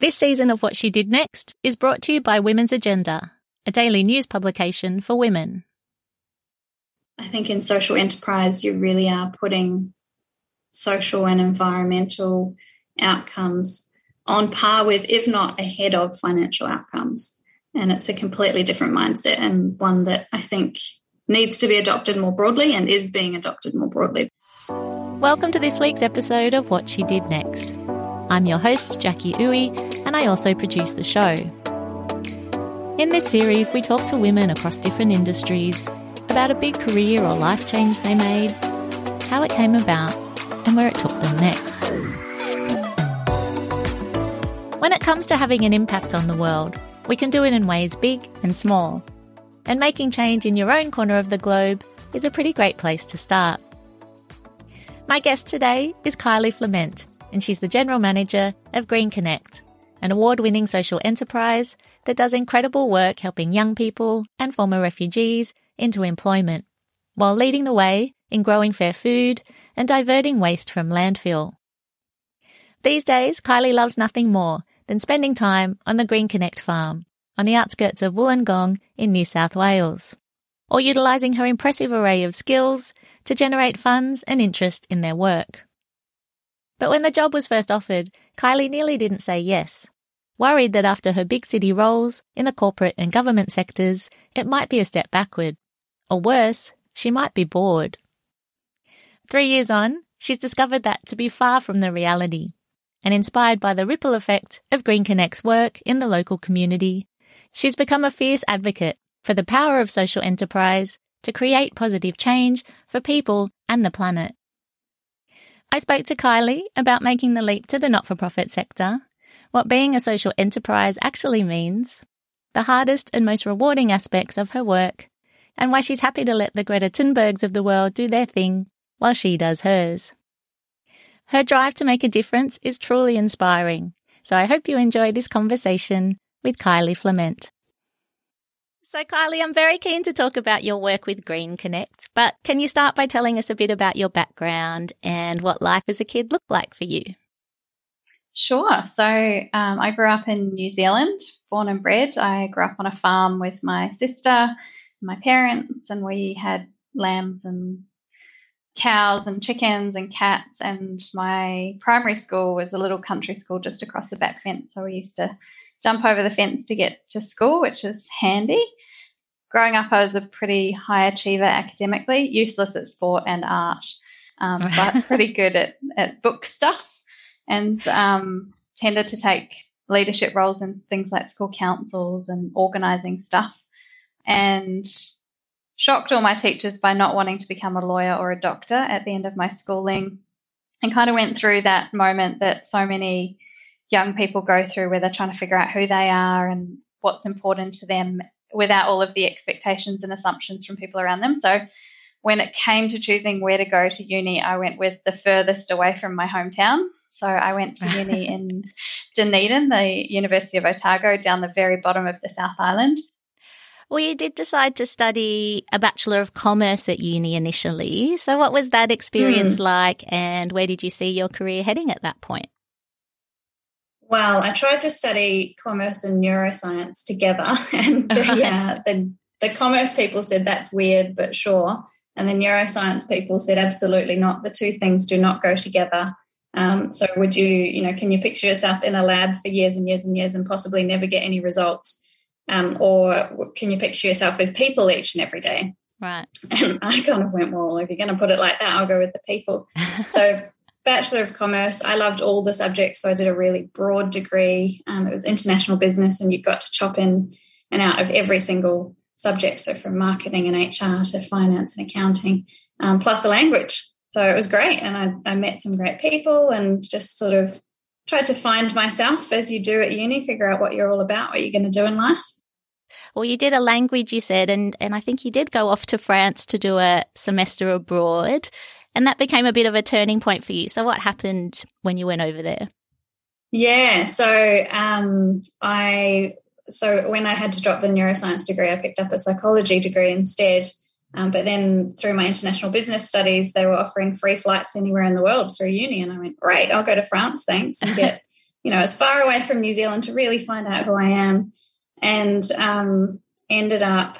This season of What She Did Next is brought to you by Women's Agenda, a daily news publication for women. I think in social enterprise, you really are putting social and environmental outcomes on par with, if not ahead of, financial outcomes. And it's a completely different mindset and one that I think needs to be adopted more broadly and is being adopted more broadly. Welcome to this week's episode of What She Did Next. I'm your host, Jackie Uwe, and I also produce the show. In this series, we talk to women across different industries about a big career or life change they made, how it came about, and where it took them next. When it comes to having an impact on the world, we can do it in ways big and small. And making change in your own corner of the globe is a pretty great place to start. My guest today is Kylie Flament, and she's the General Manager of Green Connect, an award winning social enterprise that does incredible work helping young people and former refugees into employment, while leading the way in growing fair food and diverting waste from landfill. These days, Kylie loves nothing more than spending time on the Green Connect farm on the outskirts of Wollongong in New South Wales, or utilising her impressive array of skills to generate funds and interest in their work. But when the job was first offered, Kylie nearly didn't say yes, worried that after her big city roles in the corporate and government sectors, it might be a step backward. Or worse, she might be bored. Three years on, she's discovered that to be far from the reality. And inspired by the ripple effect of Green Connect's work in the local community, she's become a fierce advocate for the power of social enterprise to create positive change for people and the planet. I spoke to Kylie about making the leap to the not for profit sector, what being a social enterprise actually means, the hardest and most rewarding aspects of her work, and why she's happy to let the Greta Thunbergs of the world do their thing while she does hers. Her drive to make a difference is truly inspiring, so I hope you enjoy this conversation with Kylie Flament. So, Kylie, I'm very keen to talk about your work with Green Connect, but can you start by telling us a bit about your background and what life as a kid looked like for you? Sure. So, um, I grew up in New Zealand, born and bred. I grew up on a farm with my sister, my parents, and we had lambs and cows and chickens and cats. And my primary school was a little country school just across the back fence. So, we used to jump over the fence to get to school, which is handy growing up, I was a pretty high achiever academically, useless at sport and art, um, but pretty good at, at book stuff and um, tended to take leadership roles in things like school councils and organising stuff. And shocked all my teachers by not wanting to become a lawyer or a doctor at the end of my schooling and kind of went through that moment that so many young people go through where they're trying to figure out who they are and what's important to them without all of the expectations and assumptions from people around them. So when it came to choosing where to go to uni, I went with the furthest away from my hometown. So I went to uni in Dunedin, the University of Otago, down the very bottom of the South Island. Well, you did decide to study a Bachelor of Commerce at uni initially. So, what was that experience mm. like, and where did you see your career heading at that point? Well, I tried to study commerce and neuroscience together, and the, yeah, the, the commerce people said that's weird, but sure. And the neuroscience people said absolutely not. The two things do not go together. Um, so, would you, you know, can you picture yourself in a lab for years and years and years and possibly never get any results? Um, or can you picture yourself with people each and every day? Right. And I kind of went, well, if you're going to put it like that, I'll go with the people. so Bachelor of Commerce, I loved all the subjects. So I did a really broad degree. Um, it was international business, and you got to chop in and out of every single subject. So from marketing and HR to finance and accounting, um, plus a language. So it was great. And I, I met some great people and just sort of tried to find myself as you do at uni, figure out what you're all about, what you're going to do in life. Well, you did a language, you said, and, and I think you did go off to France to do a semester abroad. And that became a bit of a turning point for you. So, what happened when you went over there? Yeah, so um, I so when I had to drop the neuroscience degree, I picked up a psychology degree instead. Um, but then through my international business studies, they were offering free flights anywhere in the world through uni, and I went, great, I'll go to France, thanks, and get you know, as far away from New Zealand to really find out who I am, and um, ended up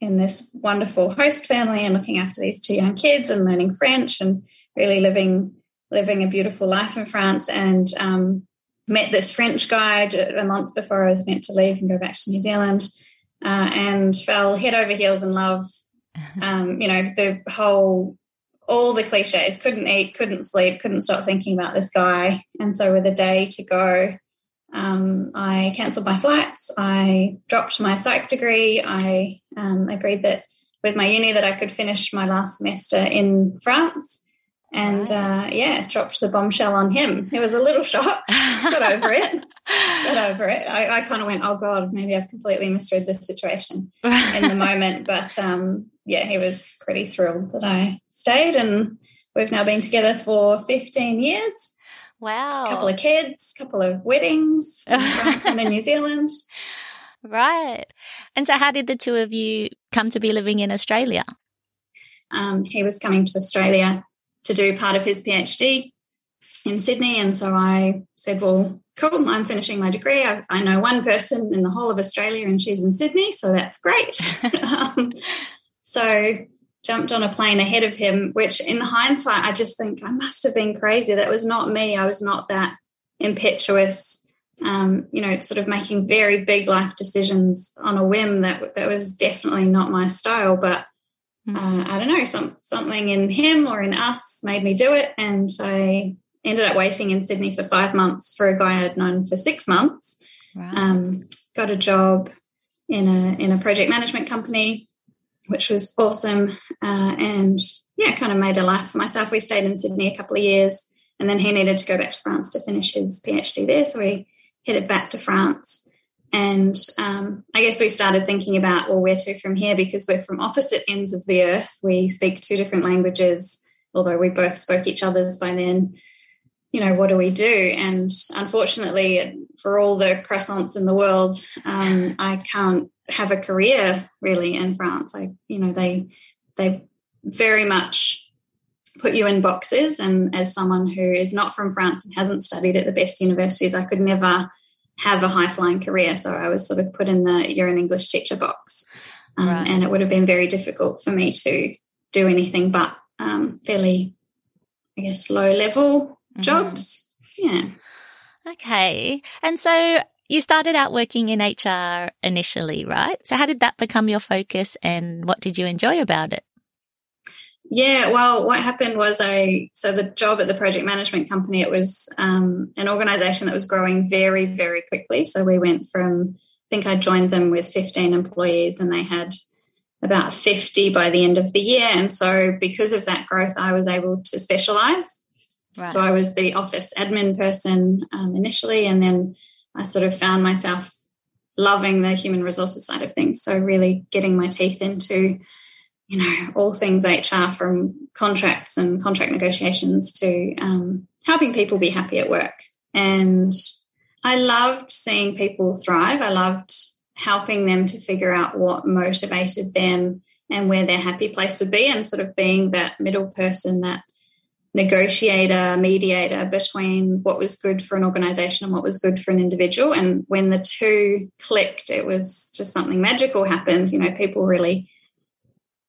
in this wonderful host family and looking after these two young kids and learning French and really living living a beautiful life in France. And um, met this French guy a month before I was meant to leave and go back to New Zealand, uh, and fell head over heels in love. Um, you know, the whole all the cliches couldn't eat couldn't sleep couldn't stop thinking about this guy and so with a day to go um, i cancelled my flights. I dropped my psych degree. I um, agreed that with my uni that i could finish my last semester in france. And uh, yeah dropped the bombshell on him. It was a little shock. Got over it. Got over it. I, I kind of went oh god maybe i've completely misread this situation in the moment. But um, yeah, he was pretty thrilled that I stayed, and we've now been together for 15 years. Wow. A couple of kids, a couple of weddings, in New Zealand. Right. And so, how did the two of you come to be living in Australia? Um, he was coming to Australia to do part of his PhD in Sydney. And so I said, Well, cool, I'm finishing my degree. I, I know one person in the whole of Australia and she's in Sydney. So that's great. um, so jumped on a plane ahead of him, which in hindsight, I just think I must have been crazy. That was not me. I was not that impetuous, um, you know, sort of making very big life decisions on a whim. That that was definitely not my style. But hmm. uh, I don't know, some something in him or in us made me do it, and I ended up waiting in Sydney for five months for a guy I'd known for six months. Um, got a job in a in a project management company which was awesome. Uh, and yeah, kind of made a life for myself. We stayed in Sydney a couple of years, and then he needed to go back to France to finish his PhD there. So we headed back to France. And um, I guess we started thinking about, well, where to from here? Because we're from opposite ends of the earth. We speak two different languages, although we both spoke each other's by then. You know, what do we do? And unfortunately, for all the croissants in the world, um, I can't have a career really in France. I, you know, they they very much put you in boxes. And as someone who is not from France and hasn't studied at the best universities, I could never have a high flying career. So I was sort of put in the you're an English teacher box, um, right. and it would have been very difficult for me to do anything but um, fairly, I guess, low level mm-hmm. jobs. Yeah. Okay. And so you started out working in HR initially, right? So how did that become your focus and what did you enjoy about it? Yeah, well, what happened was I, so the job at the project management company, it was um, an organization that was growing very, very quickly. So we went from, I think I joined them with 15 employees and they had about 50 by the end of the year. And so because of that growth, I was able to specialize. Right. So I was the office admin person um, initially, and then I sort of found myself loving the human resources side of things. So really getting my teeth into, you know, all things HR from contracts and contract negotiations to um, helping people be happy at work. And I loved seeing people thrive. I loved helping them to figure out what motivated them and where their happy place would be and sort of being that middle person that negotiator, mediator between what was good for an organization and what was good for an individual. And when the two clicked, it was just something magical happened. You know, people really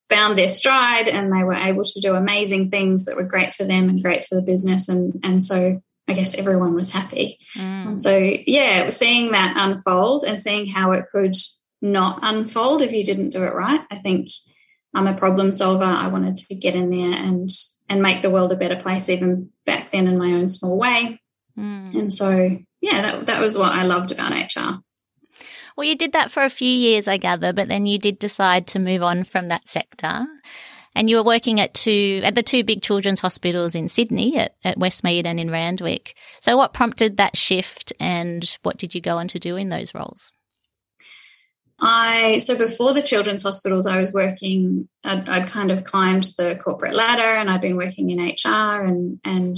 found their stride and they were able to do amazing things that were great for them and great for the business. And, and so I guess everyone was happy. Mm. And so, yeah, seeing that unfold and seeing how it could not unfold if you didn't do it right. I think I'm a problem solver. I wanted to get in there and and make the world a better place even back then in my own small way. Mm. And so, yeah, that, that was what I loved about HR. Well, you did that for a few years, I gather, but then you did decide to move on from that sector. And you were working at two, at the two big children's hospitals in Sydney, at, at Westmead and in Randwick. So what prompted that shift and what did you go on to do in those roles? I so before the children's hospitals, I was working. I'd, I'd, kind of climbed the corporate ladder, and I'd been working in HR and and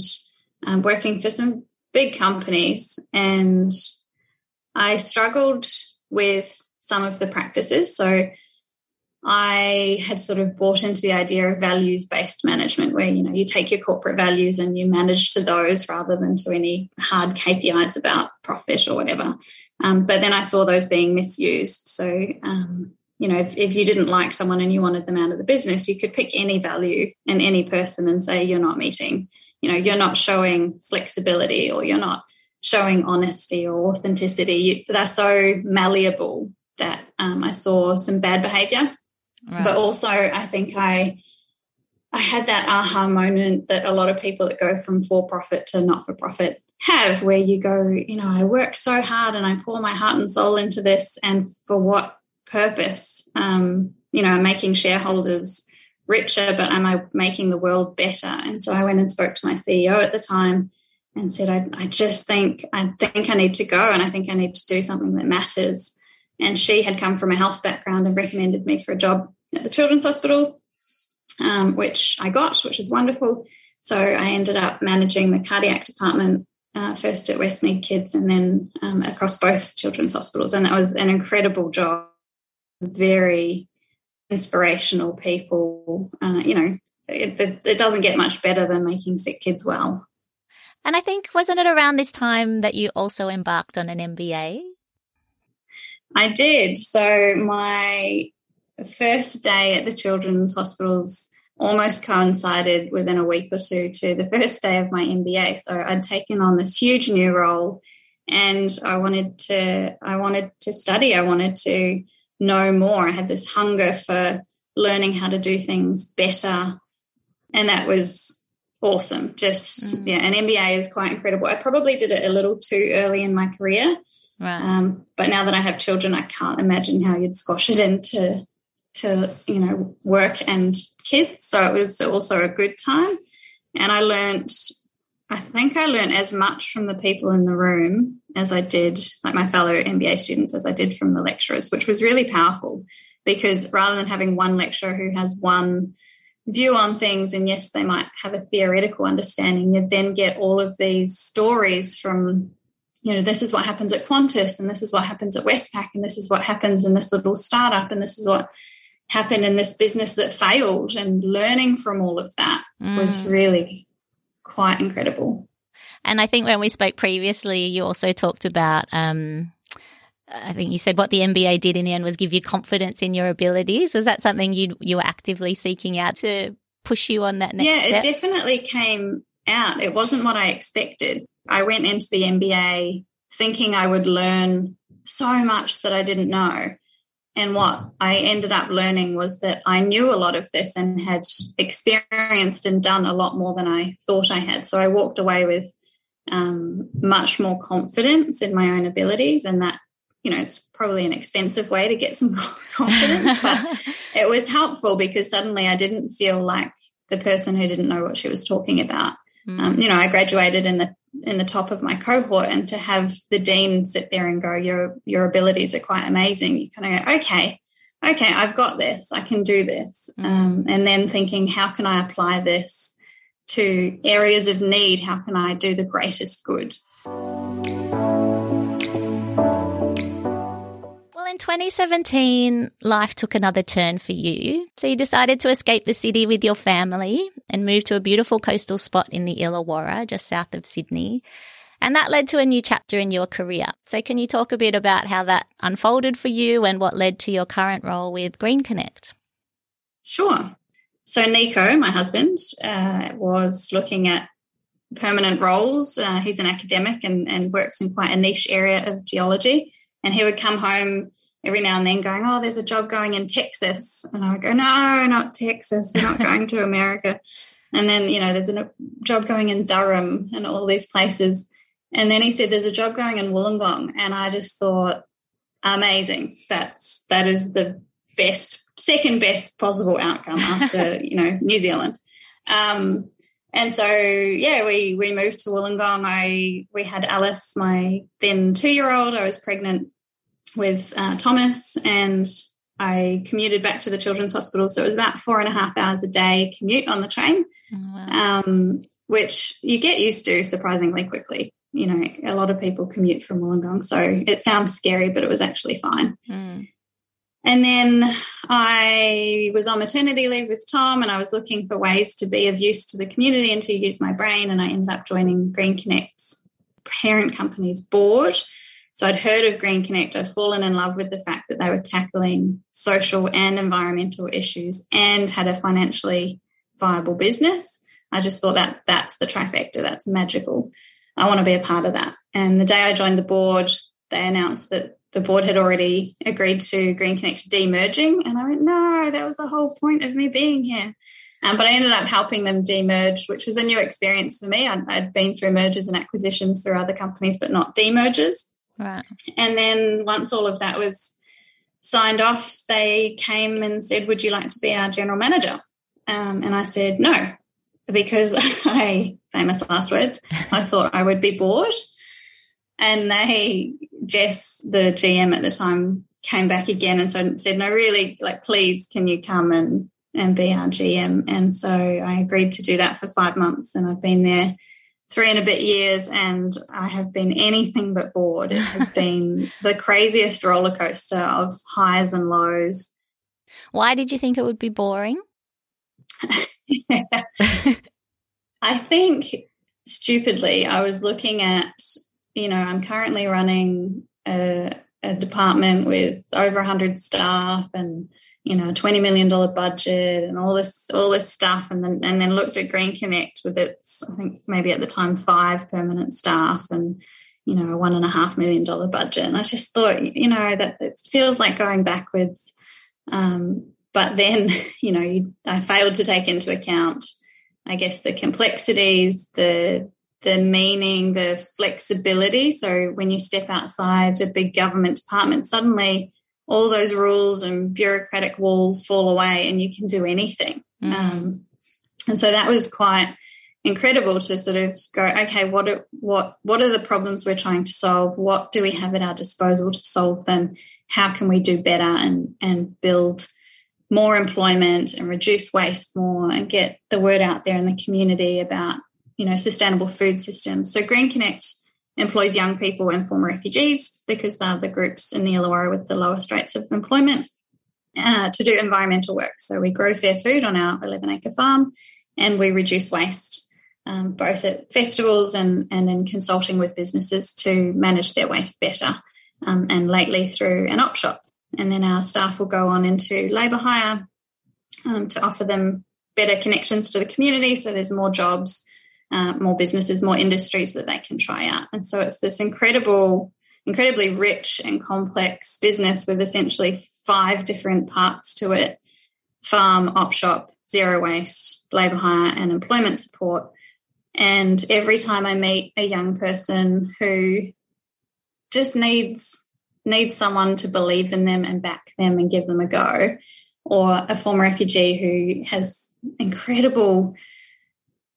um, working for some big companies. And I struggled with some of the practices. So I had sort of bought into the idea of values based management, where you know you take your corporate values and you manage to those rather than to any hard KPIs about profit or whatever. Um, but then I saw those being misused. So um, you know, if, if you didn't like someone and you wanted them out of the business, you could pick any value in any person and say you're not meeting. You know, you're not showing flexibility or you're not showing honesty or authenticity. You, they're so malleable that um, I saw some bad behavior But also, I think I I had that aha moment that a lot of people that go from for profit to not for profit have, where you go, you know, I work so hard and I pour my heart and soul into this, and for what purpose? Um, you know, I'm making shareholders richer, but am I making the world better? And so I went and spoke to my CEO at the time and said, I, I just think I think I need to go and I think I need to do something that matters. And she had come from a health background and recommended me for a job at the Children's Hospital, um, which I got, which was wonderful. So I ended up managing the cardiac department uh, first at Westmead Kids and then um, across both children's hospitals. And that was an incredible job. Very inspirational people. Uh, you know, it, it, it doesn't get much better than making sick kids well. And I think, wasn't it around this time that you also embarked on an MBA? I did. So my first day at the children's hospitals almost coincided within a week or two to the first day of my MBA. So I'd taken on this huge new role and I wanted to I wanted to study. I wanted to know more. I had this hunger for learning how to do things better. And that was awesome. Just mm. yeah, an MBA is quite incredible. I probably did it a little too early in my career. Right. Um, but now that I have children, I can't imagine how you'd squash it into to you know work and kids. So it was also a good time, and I learned. I think I learned as much from the people in the room as I did, like my fellow MBA students, as I did from the lecturers, which was really powerful because rather than having one lecturer who has one view on things, and yes, they might have a theoretical understanding, you then get all of these stories from you know, this is what happens at Qantas, and this is what happens at Westpac, and this is what happens in this little startup, and this is what happened in this business that failed. And learning from all of that mm. was really quite incredible. And I think when we spoke previously, you also talked about, um, I think you said what the MBA did in the end was give you confidence in your abilities. Was that something you you were actively seeking out to push you on that next yeah, step? it definitely came out. It wasn't what I expected. I went into the MBA thinking I would learn so much that I didn't know. And what I ended up learning was that I knew a lot of this and had experienced and done a lot more than I thought I had. So I walked away with um, much more confidence in my own abilities. And that, you know, it's probably an expensive way to get some confidence, but it was helpful because suddenly I didn't feel like the person who didn't know what she was talking about. Mm. Um, you know, I graduated in the in the top of my cohort, and to have the dean sit there and go, "Your your abilities are quite amazing," you kind of go, "Okay, okay, I've got this. I can do this." Mm. Um, and then thinking, "How can I apply this to areas of need? How can I do the greatest good?" 2017, life took another turn for you. So you decided to escape the city with your family and move to a beautiful coastal spot in the Illawarra, just south of Sydney. And that led to a new chapter in your career. So can you talk a bit about how that unfolded for you and what led to your current role with Green Connect? Sure. So Nico, my husband, uh, was looking at permanent roles. Uh, he's an academic and, and works in quite a niche area of geology. And he would come home every now and then going, Oh, there's a job going in Texas. And I would go, No, not Texas. We're not going to America. And then, you know, there's a job going in Durham and all these places. And then he said, There's a job going in Wollongong. And I just thought, amazing. That's that is the best, second best possible outcome after, you know, New Zealand. Um, and so yeah, we we moved to Wollongong. I we had Alice, my then two year old. I was pregnant with uh, Thomas and I commuted back to the children's hospital. So it was about four and a half hours a day commute on the train, oh, wow. um, which you get used to surprisingly quickly. You know, a lot of people commute from Wollongong. So it sounds scary, but it was actually fine. Mm. And then I was on maternity leave with Tom and I was looking for ways to be of use to the community and to use my brain. And I ended up joining Green Connect's parent company's board. So I'd heard of Green Connect. I'd fallen in love with the fact that they were tackling social and environmental issues and had a financially viable business. I just thought that that's the trifecta. That's magical. I want to be a part of that. And the day I joined the board, they announced that the board had already agreed to Green Connect demerging. And I went, no, that was the whole point of me being here. Um, but I ended up helping them demerge, which was a new experience for me. I'd, I'd, been through mergers and acquisitions through other companies, but not demergers. Right. And then once all of that was signed off, they came and said, Would you like to be our general manager? Um, and I said, No, because I, famous last words, I thought I would be bored. And they, Jess, the GM at the time, came back again and so said, No, really, like, please, can you come and, and be our GM? And so I agreed to do that for five months. And I've been there three and a bit years and I have been anything but bored. It has been the craziest roller coaster of highs and lows. Why did you think it would be boring? I think stupidly, I was looking at you know, I'm currently running a, a department with over 100 staff and you know, $20 million budget and all this, all this stuff. And then, and then looked at Green Connect with its, I think maybe at the time, five permanent staff and, you know, a one and a half million dollar budget. And I just thought, you know, that it feels like going backwards. Um, but then, you know, you, I failed to take into account, I guess, the complexities, the the meaning, the flexibility. So when you step outside a big government department, suddenly all those rules and bureaucratic walls fall away and you can do anything. Mm. Um, and so that was quite incredible to sort of go, okay, what are, what what are the problems we're trying to solve? What do we have at our disposal to solve them? How can we do better and and build more employment and reduce waste more and get the word out there in the community about you know, sustainable food systems. So Green Connect employs young people and former refugees because they're the groups in the Illawarra with the lowest rates of employment uh, to do environmental work. So we grow fair food on our 11 acre farm and we reduce waste. Um, both at festivals and, and in consulting with businesses to manage their waste better, um, and lately through an op shop. And then our staff will go on into labour hire um, to offer them better connections to the community. So there's more jobs, uh, more businesses, more industries that they can try out. And so it's this incredible, incredibly rich and complex business with essentially five different parts to it farm, op shop, zero waste, labour hire, and employment support. And every time I meet a young person who just needs needs someone to believe in them and back them and give them a go, or a former refugee who has incredible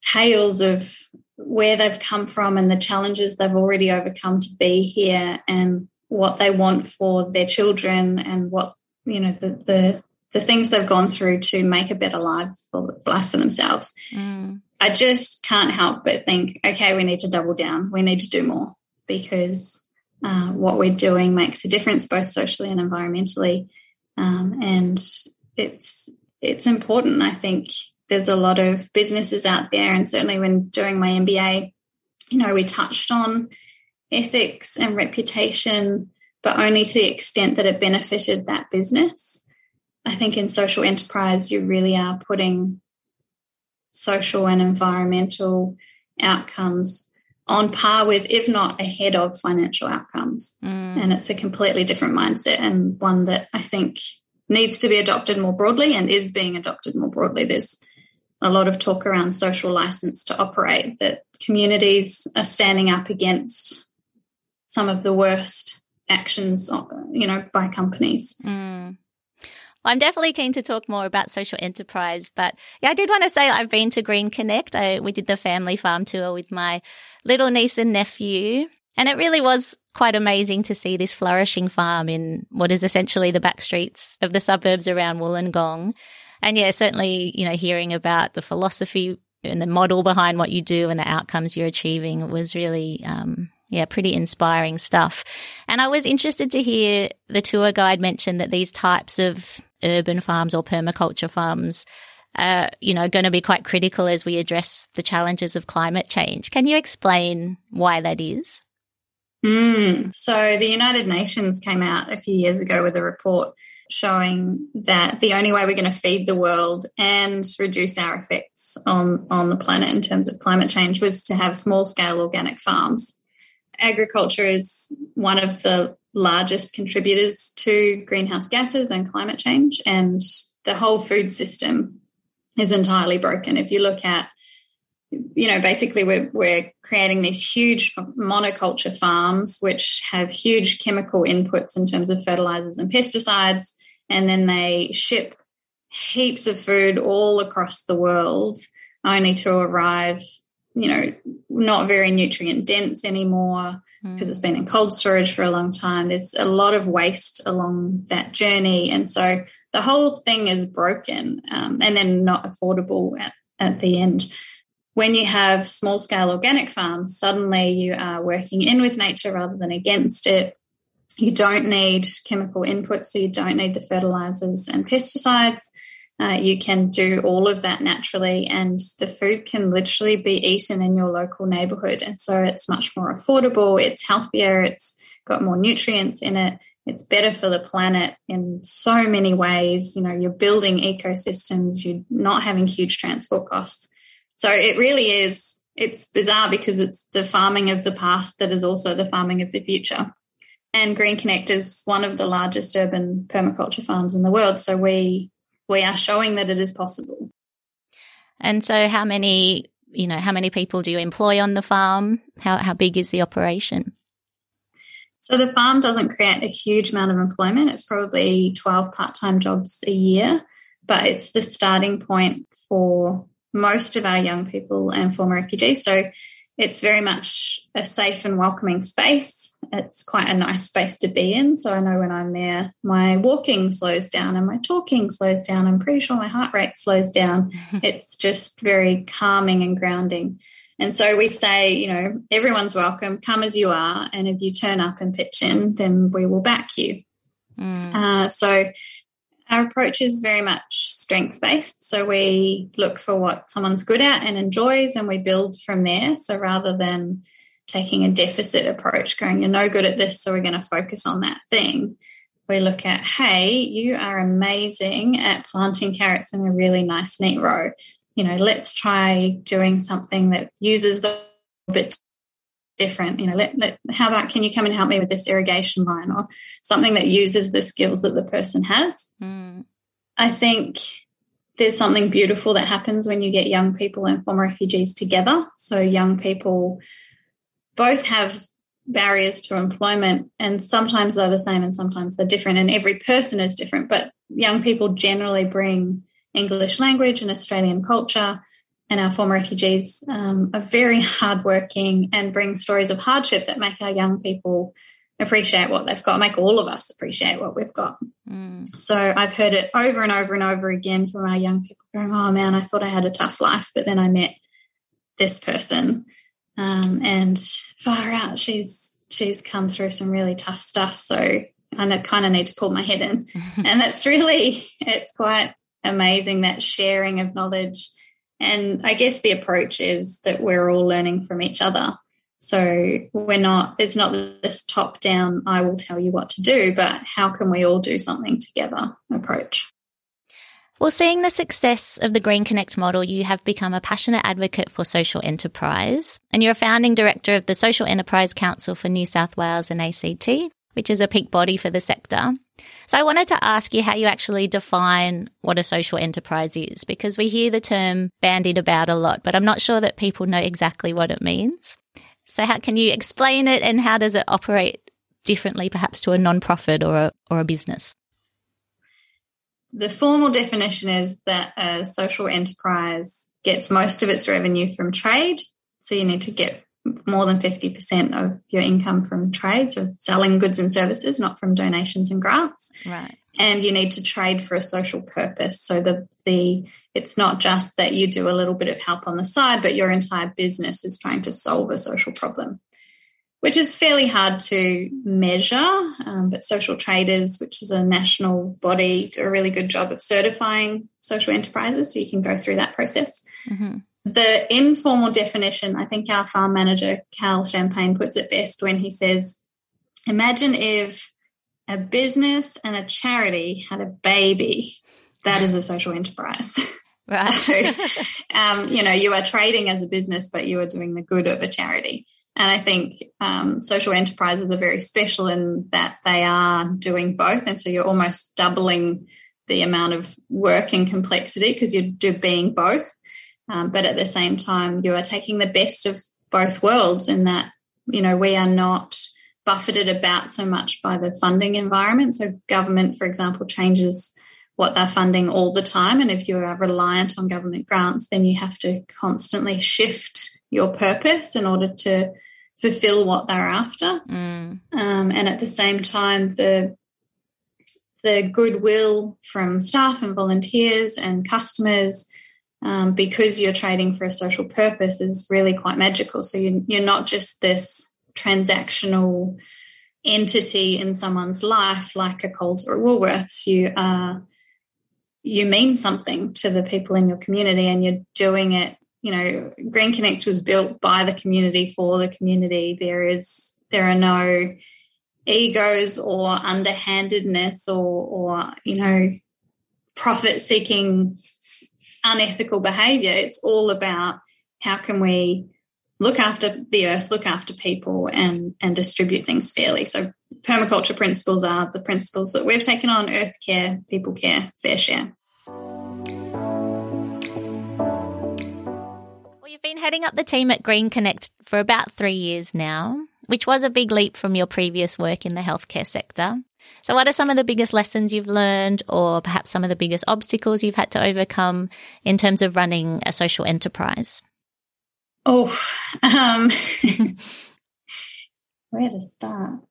tales of where they've come from and the challenges they've already overcome to be here and what they want for their children and what you know the the, the things they've gone through to make a better life for life for themselves. Mm. I just can't help but think, okay, we need to double down. We need to do more because uh, what we're doing makes a difference both socially and environmentally, um, and it's it's important. I think there's a lot of businesses out there, and certainly when doing my MBA, you know, we touched on ethics and reputation, but only to the extent that it benefited that business. I think in social enterprise, you really are putting social and environmental outcomes on par with, if not ahead of, financial outcomes. Mm. And it's a completely different mindset and one that I think needs to be adopted more broadly and is being adopted more broadly. There's a lot of talk around social license to operate, that communities are standing up against some of the worst actions, you know, by companies. Mm. I'm definitely keen to talk more about social enterprise, but yeah, I did want to say I've been to Green Connect. I, we did the family farm tour with my little niece and nephew, and it really was quite amazing to see this flourishing farm in what is essentially the back streets of the suburbs around Wollongong. And yeah, certainly, you know, hearing about the philosophy and the model behind what you do and the outcomes you're achieving was really, um, Yeah, pretty inspiring stuff. And I was interested to hear the tour guide mention that these types of urban farms or permaculture farms are, you know, going to be quite critical as we address the challenges of climate change. Can you explain why that is? Mm. So the United Nations came out a few years ago with a report showing that the only way we're going to feed the world and reduce our effects on, on the planet in terms of climate change was to have small scale organic farms. Agriculture is one of the largest contributors to greenhouse gases and climate change, and the whole food system is entirely broken. If you look at you know, basically we're, we're creating these huge monoculture farms which have huge chemical inputs in terms of fertilizers and pesticides, and then they ship heaps of food all across the world only to arrive, you know, not very nutrient dense anymore because mm. it's been in cold storage for a long time. There's a lot of waste along that journey. And so the whole thing is broken um, and then not affordable at, at the end when you have small scale organic farms, suddenly you are working in with nature rather than against it. You don't need chemical inputs, so you don't need the fertilizers and pesticides. Uh, you can do all of that naturally, and the food can literally be eaten in your local neighborhood. And so it's much more affordable, it's healthier, it's got more nutrients in it, it's better for the planet in so many ways. You know, you're building ecosystems, you're not having huge transport costs. So it really is, it's bizarre because it's the farming of the past that is also the farming of the future. And Green Connect is one of the largest urban permaculture farms in the world. So we we are showing that it is possible. And so how many, you know, how many people do you employ on the farm? How how big is the operation? So the farm doesn't create a huge amount of employment. It's probably 12 part-time jobs a year, but it's the starting point for most of our young people and former refugees. So it's very much a safe and welcoming space. It's quite a nice space to be in. So I know when I'm there, my walking slows down and my talking slows down. I'm pretty sure my heart rate slows down. it's just very calming and grounding. And so we say, you know, everyone's welcome, come as you are. And if you turn up and pitch in, then we will back you. Mm. Uh, so our approach is very much strengths based. So we look for what someone's good at and enjoys, and we build from there. So rather than taking a deficit approach, going, you're no good at this, so we're going to focus on that thing, we look at, hey, you are amazing at planting carrots in a really nice, neat row. You know, let's try doing something that uses the bit different you know let, let, how about can you come and help me with this irrigation line or something that uses the skills that the person has? Mm. i think there's something beautiful that happens when you get young people and former refugees together. So young people both have barriers to employment and sometimes they're the same and sometimes they're different and every person is different but young people generally bring english language and australian culture and our former refugees um, are very hardworking and bring stories of hardship that make our young people appreciate what they've got, make all of us appreciate what we've got. Mm. So I've heard it over and over and over again from our young people going, Oh man, I thought I had a tough life, but then I met this person. Um, and far out, she's she's come through some really tough stuff. So I kind of need to pull my head in. and that's really it's quite amazing that sharing of knowledge and I guess the approach is that we're all learning from each other. So we're not, it's not this top down, I will tell you what to do, but how can we all do something together approach? Well, seeing the success of the Green Connect model, you have become a passionate advocate for social enterprise and you're a founding director of the Social Enterprise Council for New South Wales and ACT, which is a peak body for the sector. So I wanted to ask you how you actually define what a social enterprise is, because we hear the term bandied about a lot, but I'm not sure that people know exactly what it means. So how can you explain it and how does it operate differently perhaps to a non-profit or a, or a business? The formal definition is that a social enterprise gets most of its revenue from trade. So you need to get more than 50% of your income from trades of selling goods and services, not from donations and grants. Right. And you need to trade for a social purpose. So the the it's not just that you do a little bit of help on the side, but your entire business is trying to solve a social problem. which is fairly hard to measure. Um, but Social Traders, which is a national body, do a really good job of certifying social enterprises. So you can go through that process. Mm-hmm. The informal definition, I think our farm manager, Cal Champagne, puts it best when he says, Imagine if a business and a charity had a baby. That is a social enterprise. Right. so, um, you know, you are trading as a business, but you are doing the good of a charity. And I think um, social enterprises are very special in that they are doing both. And so you're almost doubling the amount of work and complexity because you're being both. Um, but at the same time, you are taking the best of both worlds in that, you know, we are not buffeted about so much by the funding environment. So, government, for example, changes what they're funding all the time. And if you are reliant on government grants, then you have to constantly shift your purpose in order to fulfill what they're after. Mm. Um, and at the same time, the the goodwill from staff and volunteers and customers, um, because you're trading for a social purpose, is really quite magical. So you, you're not just this transactional entity in someone's life like a Coles or a Woolworths. You are you mean something to the people in your community and you're doing it you know green connect was built by the community for the community there is there are no egos or underhandedness or or you know profit seeking unethical behavior. It's all about how can we look after the earth look after people and and distribute things fairly. So permaculture principles are the principles that we've taken on earth care people care fair share. Well, you've been heading up the team at Green Connect for about three years now, which was a big leap from your previous work in the healthcare sector. So, what are some of the biggest lessons you've learned, or perhaps some of the biggest obstacles you've had to overcome in terms of running a social enterprise? Oh, um, where to start?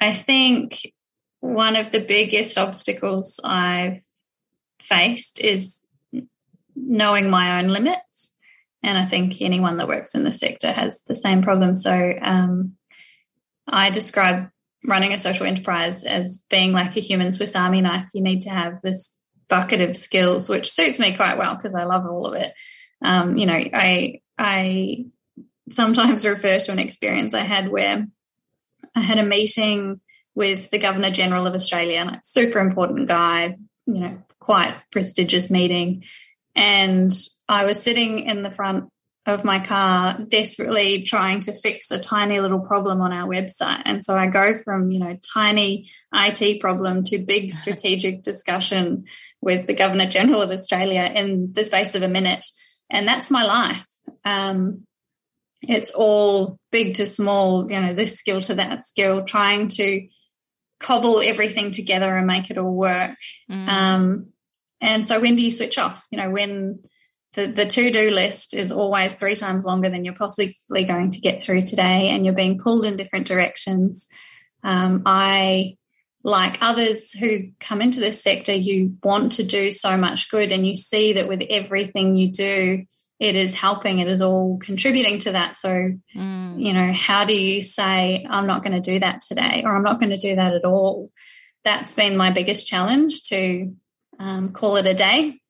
I think one of the biggest obstacles I've faced is knowing my own limits. And I think anyone that works in the sector has the same problem. So um, I describe running a social enterprise as being like a human Swiss Army knife. You need to have this bucket of skills, which suits me quite well because I love all of it. Um, you know, I I sometimes refer to an experience I had where I had a meeting with the Governor General of Australia, like super important guy, you know, quite prestigious meeting. And I was sitting in the front of my car desperately trying to fix a tiny little problem on our website. And so I go from, you know, tiny IT problem to big strategic discussion with the Governor General of Australia in the space of a minute. And that's my life. Um, it's all big to small, you know, this skill to that skill, trying to cobble everything together and make it all work. Mm. Um, and so when do you switch off? You know, when the, the to-do list is always three times longer than you're possibly going to get through today and you're being pulled in different directions. Um, I like others who come into this sector, you want to do so much good, and you see that with everything you do, it is helping, it is all contributing to that. So, mm. you know, how do you say, I'm not going to do that today, or I'm not going to do that at all? That's been my biggest challenge to um, call it a day.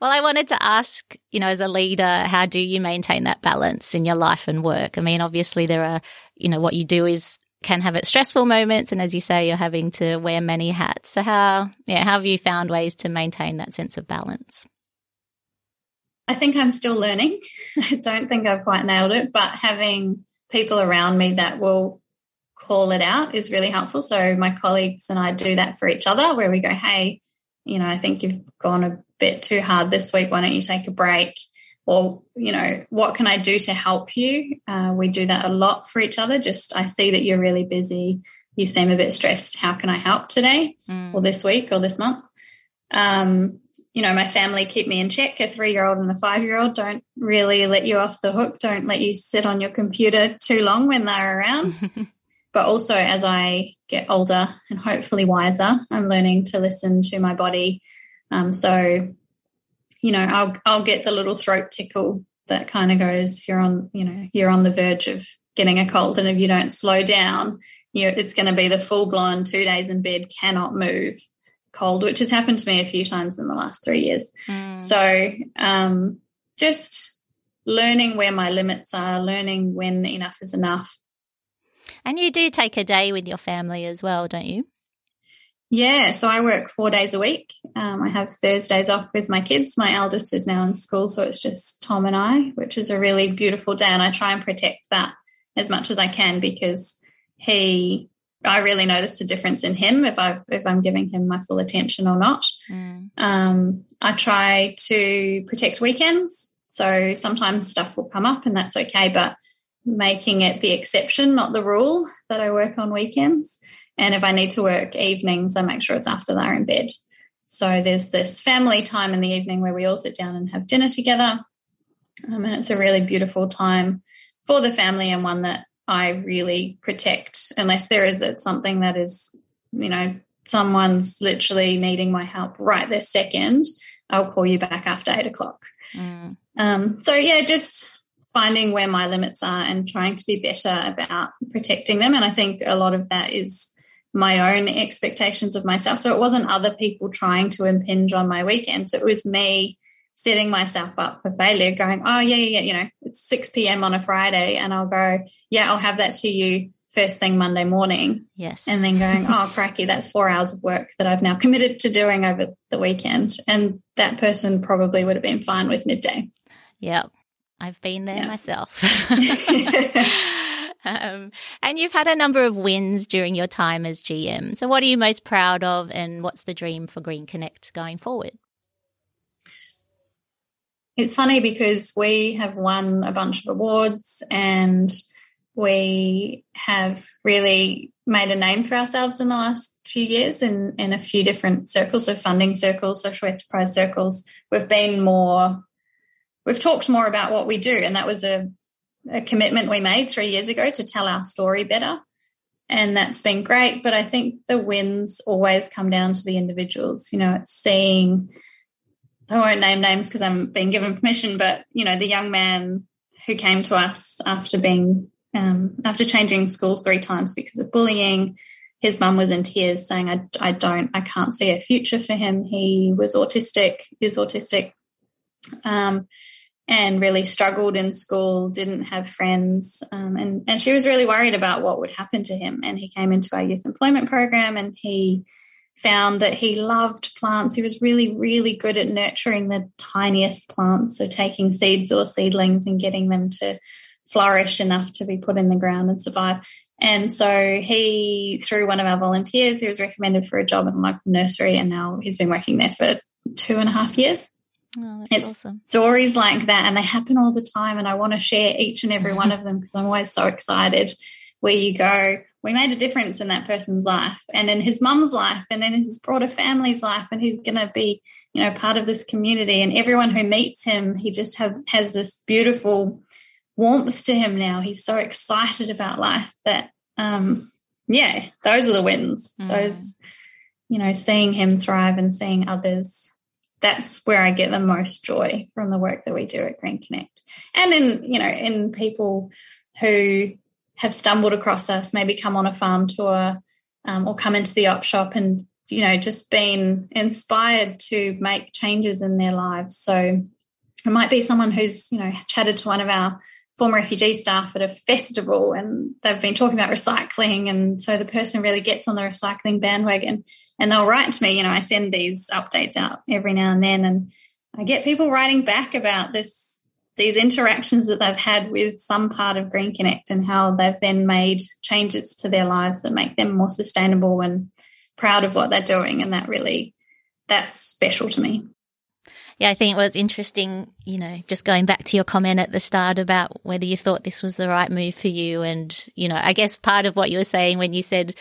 Well, I wanted to ask, you know, as a leader, how do you maintain that balance in your life and work? I mean, obviously, there are, you know, what you do is can have its stressful moments, and as you say, you're having to wear many hats. So, how, yeah, how have you found ways to maintain that sense of balance? I think I'm still learning. I don't think I've quite nailed it, but having people around me that will call it out is really helpful. So, my colleagues and I do that for each other, where we go, "Hey, you know, I think you've gone a bit too hard this week. Why don't you take a break? Or, you know, what can I do to help you? Uh, we do that a lot for each other. Just, I see that you're really busy. You seem a bit stressed. How can I help today mm. or this week or this month? Um, you know, my family keep me in check. A three year old and a five year old don't really let you off the hook, don't let you sit on your computer too long when they're around. But also, as I get older and hopefully wiser, I'm learning to listen to my body. Um, so, you know, I'll I'll get the little throat tickle that kind of goes, "You're on, you know, you're on the verge of getting a cold. And if you don't slow down, you know, it's going to be the full blown two days in bed, cannot move cold, which has happened to me a few times in the last three years. Mm. So um, just learning where my limits are, learning when enough is enough. And you do take a day with your family as well, don't you? Yeah, so I work four days a week. Um, I have Thursdays off with my kids. My eldest is now in school, so it's just Tom and I, which is a really beautiful day. And I try and protect that as much as I can because he, I really notice the difference in him if I if I'm giving him my full attention or not. Mm. Um, I try to protect weekends, so sometimes stuff will come up, and that's okay. But making it the exception, not the rule, that I work on weekends. And if I need to work evenings, I make sure it's after they're in bed. So there's this family time in the evening where we all sit down and have dinner together. Um, and it's a really beautiful time for the family and one that I really protect, unless there is something that is, you know, someone's literally needing my help right this second. I'll call you back after eight o'clock. Mm. Um, so yeah, just finding where my limits are and trying to be better about protecting them. And I think a lot of that is my own expectations of myself. So it wasn't other people trying to impinge on my weekends. It was me setting myself up for failure, going, oh, yeah, yeah, yeah, you know, it's 6 p.m. on a Friday. And I'll go, yeah, I'll have that to you first thing Monday morning. Yes. And then going, oh, cracky, that's four hours of work that I've now committed to doing over the weekend. And that person probably would have been fine with midday. Yep. I've been there myself. Um, and you've had a number of wins during your time as GM. So, what are you most proud of, and what's the dream for Green Connect going forward? It's funny because we have won a bunch of awards and we have really made a name for ourselves in the last few years in, in a few different circles, so funding circles, social enterprise circles. We've been more, we've talked more about what we do, and that was a a commitment we made three years ago to tell our story better. And that's been great. But I think the wins always come down to the individuals. You know, it's seeing, I won't name names because I'm being given permission, but, you know, the young man who came to us after being, um, after changing schools three times because of bullying, his mum was in tears saying, I, I don't, I can't see a future for him. He was autistic, is autistic. Um, and really struggled in school, didn't have friends. Um, and, and she was really worried about what would happen to him. And he came into our youth employment program and he found that he loved plants. He was really, really good at nurturing the tiniest plants. So taking seeds or seedlings and getting them to flourish enough to be put in the ground and survive. And so he, through one of our volunteers, he was recommended for a job in a local nursery, and now he's been working there for two and a half years. Oh, it's awesome. stories like that, and they happen all the time. And I want to share each and every one of them because I'm always so excited. Where you go, we made a difference in that person's life, and in his mum's life, and in his broader family's life, and he's going to be, you know, part of this community. And everyone who meets him, he just have has this beautiful warmth to him now. He's so excited about life that, um, yeah, those are the wins. Mm. Those, you know, seeing him thrive and seeing others that's where I get the most joy from the work that we do at Green Connect. And in, you know, in people who have stumbled across us, maybe come on a farm tour um, or come into the op shop and, you know, just been inspired to make changes in their lives. So it might be someone who's, you know, chatted to one of our former refugee staff at a festival and they've been talking about recycling. And so the person really gets on the recycling bandwagon and they'll write to me. You know, I send these updates out every now and then, and I get people writing back about this these interactions that they've had with some part of Green Connect and how they've then made changes to their lives that make them more sustainable and proud of what they're doing, and that really that's special to me. Yeah, I think it was interesting, you know, just going back to your comment at the start about whether you thought this was the right move for you. And, you know, I guess part of what you were saying when you said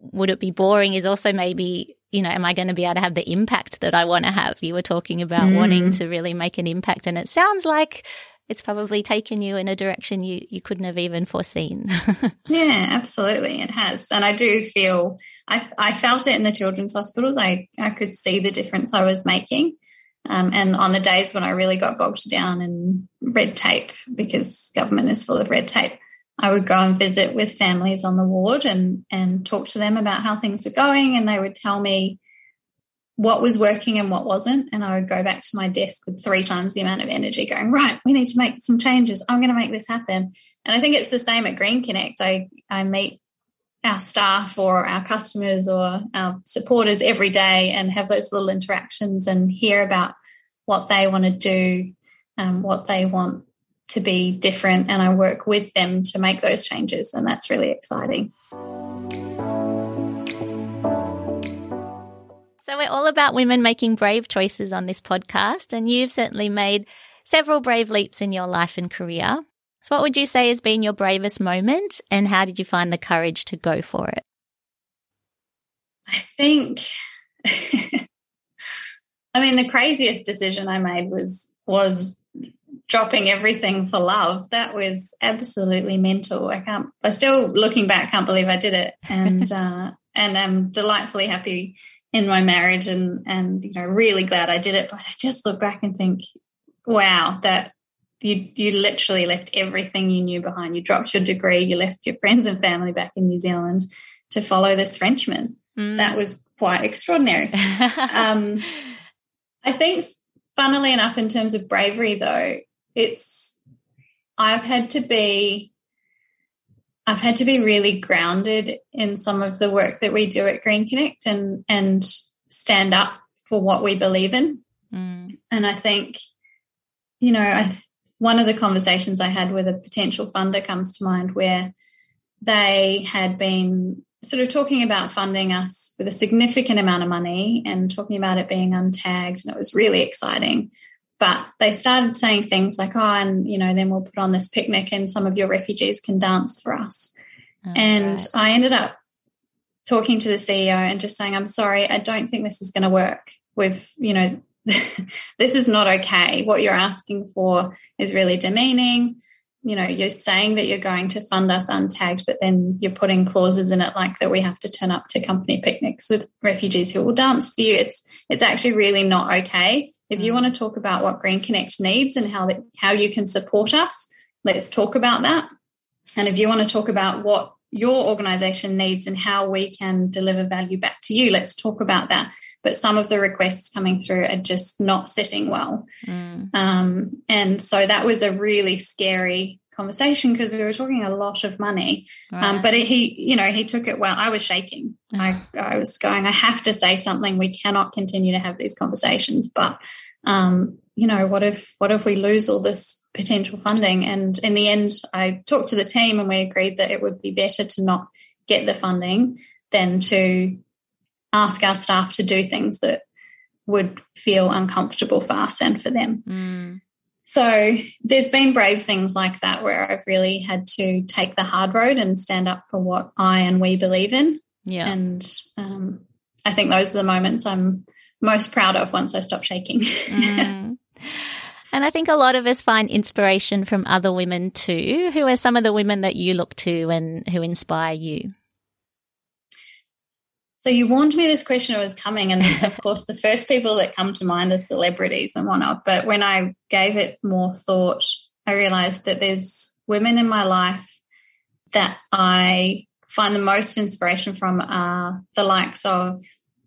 would it be boring? is also maybe you know am i going to be able to have the impact that i want to have? You were talking about mm. wanting to really make an impact and it sounds like it's probably taken you in a direction you you couldn't have even foreseen. Yeah absolutely it has. And i do feel i i felt it in the children's hospitals. I i could see the difference i was making um, and on the days when I really got bogged down in red tape, because government is full of red tape, I would go and visit with families on the ward and and talk to them about how things were going, and they would tell me what was working and what wasn't. And I would go back to my desk with three times the amount of energy, going, right, we need to make some changes. I'm going to make this happen. And I think it's the same at Green Connect. I I meet our staff or our customers or our supporters every day and have those little interactions and hear about what they want to do, um, what they want to be different. And I work with them to make those changes. And that's really exciting. So, we're all about women making brave choices on this podcast, and you've certainly made several brave leaps in your life and career. So, what would you say has been your bravest moment, and how did you find the courage to go for it? I think, I mean, the craziest decision I made was was dropping everything for love. That was absolutely mental. I can't. I still looking back, can't believe I did it, and uh, and I'm delightfully happy in my marriage, and and you know, really glad I did it. But I just look back and think, wow, that you you literally left everything you knew behind. You dropped your degree, you left your friends and family back in New Zealand to follow this Frenchman. Mm. That was quite extraordinary. um, I think, funnily enough, in terms of bravery, though, it's I've had to be I've had to be really grounded in some of the work that we do at Green Connect and and stand up for what we believe in. Mm. And I think, you know, I one of the conversations I had with a potential funder comes to mind where they had been sort of talking about funding us with a significant amount of money and talking about it being untagged. And it was really exciting. But they started saying things like, oh, and, you know, then we'll put on this picnic and some of your refugees can dance for us. Oh, and. I ended up talking to the CEO and just saying, I'm sorry, I don't think this is going to work. With, you know, this is not okay. What you're asking for is really demeaning. You know, you're saying that you're going to fund us untagged, but then you're putting clauses in it like that we have to turn up to company picnics with refugees who will dance for you. It's it's actually really not okay. If you mm. want to talk about what Green Connect needs and how that, how you can support us, let's talk about that. And if you want to talk about what your organization needs and how we can deliver value back to you, let's talk about that but some of the requests coming through are just not sitting well. Mm. Um, and so that was a really scary conversation because we were talking a lot of money. Um, right. Um, but it, he, you know, he took it well. I was shaking. I, I was going, I have to say something. We cannot continue to have these conversations. But, um, you know, what if, what if we lose all this potential funding? And in the end, I talked to the team and we agreed that it would be better to not get the funding than to ask our staff to do things that would feel uncomfortable for us and for them. Mm. So there's been brave things like that where I've really had to take the hard road and stand up for what I and we believe in. Yeah. And um, I think those are the moments I'm most proud of once I stop shaking. mm. And I think a lot of us find inspiration from other women too. Who are some of the women that you look to and who inspire you? So you warned me this question was coming, and of course, the first people that come to mind are celebrities and whatnot. But when I gave it more thought, I realized that there's women in my life that I find the most inspiration from are the likes of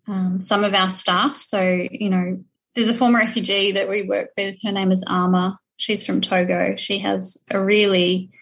um, some of our staff. So, you know, there's a former refugee that we work with. Her name is Alma. She's from Togo. She has a really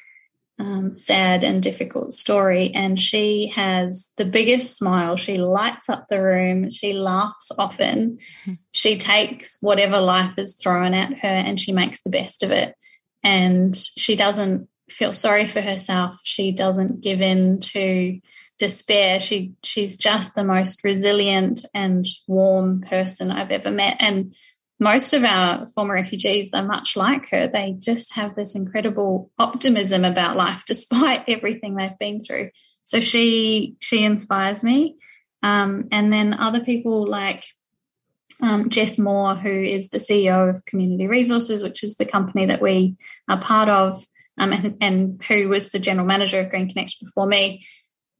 um, sad and difficult story. And she has the biggest smile. She lights up the room. She laughs often. Mm-hmm. She takes whatever life is thrown at her and she makes the best of it. And she doesn't feel sorry for herself. She doesn't give in to despair. She she's just the most resilient and warm person I've ever met. And most of our former refugees are much like her. They just have this incredible optimism about life despite everything they've been through. So she she inspires me. Um, and then other people like um, Jess Moore, who is the CEO of Community Resources, which is the company that we are part of, um, and, and who was the general manager of Green Connection before me.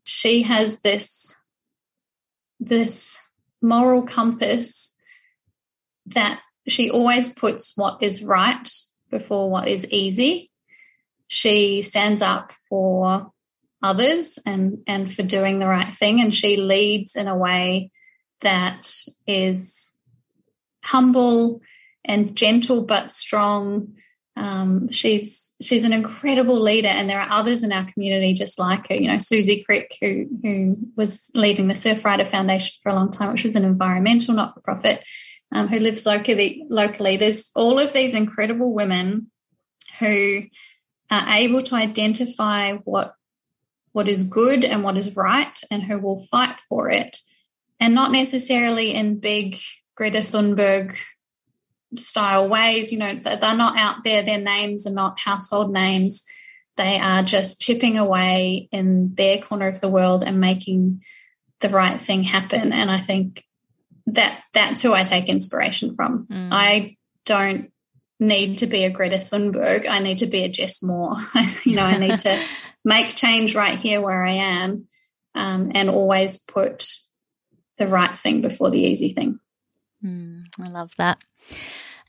She has this this moral compass that she always puts what is right before what is easy. she stands up for others and and for doing the right thing and she leads in a way that is humble and gentle but strong. Um, she's she's an incredible leader and there are others in our community just like her. You know susie crick who who was leading the surfrider foundation for a long time which was an environmental not-for-profit um, who lives locally locally there's all of these incredible women who are able to identify what what is good and what is right and who will fight for it. And not necessarily in big greta thunberg style ways you know they're not out there their names are not household names. They are just chipping away in their corner of the world and making the right thing happen. And i think that that's who i take inspiration from mm. i don't need to be a Greta Thunberg. I need to be a Jess Moore. you know, I need to make change right here where I am um, and always put the right thing before the easy thing. Mm, I love that.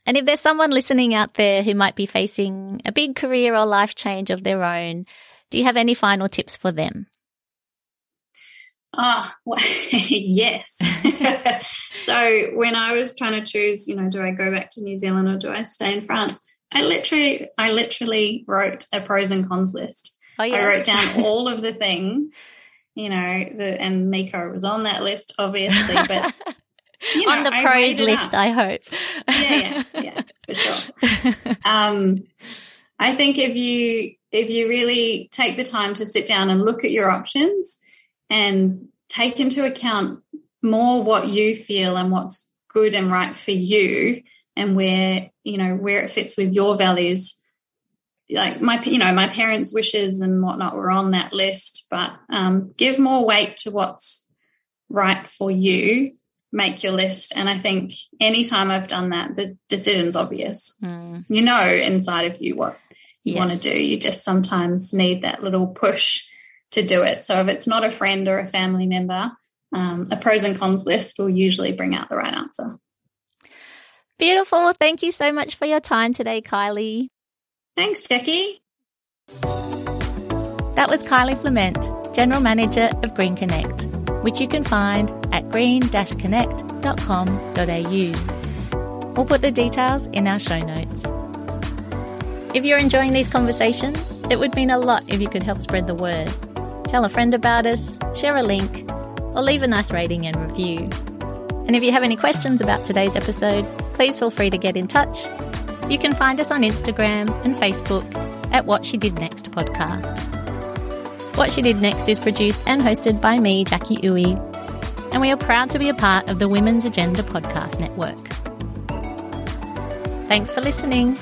And if there's someone listening out there who might be facing a big career or life change of their own, do you have any final tips for them? Ah, well, yes. so when I was trying to choose, you know, do I go back to New Zealand or do I stay in France? I literally, I literally wrote a pros and cons list. Oh, yeah. I wrote down all of the things, you know, the, and Miko was on that list, obviously, but you know, on the pros list, I hope. yeah, yeah, yeah, for sure. Um, I think if you if you really take the time to sit down and look at your options and take into account more what you feel and what's good and right for you and where you know where it fits with your values. Like my you know my parents wishes and whatnot were on that list but um, give more weight to what's right for you. Make your list. And i think anytime i've done that the decision's obvious. Mm. you know inside of you what you yes. want to do. You just sometimes need that little push to do it. So if it's not a friend or a family member, um, a pros and cons list will usually bring out the right answer. Beautiful. Thank you so much for your time today, Kylie. Thanks, Jackie. That was Kylie Flament, General Manager of Green Connect, which you can find at green-connect.com.au. We'll put the details in our show notes. If you're enjoying these conversations, it would mean a lot if you could help spread the word tell a friend about us, share a link, or leave a nice rating and review. And if you have any questions about today's episode, please feel free to get in touch. You can find us on Instagram and Facebook at What She Did Next podcast. What She Did Next is produced and hosted by me, Jackie Uwe, and we are proud to be a part of the Women's Agenda Podcast Network. Thanks for listening.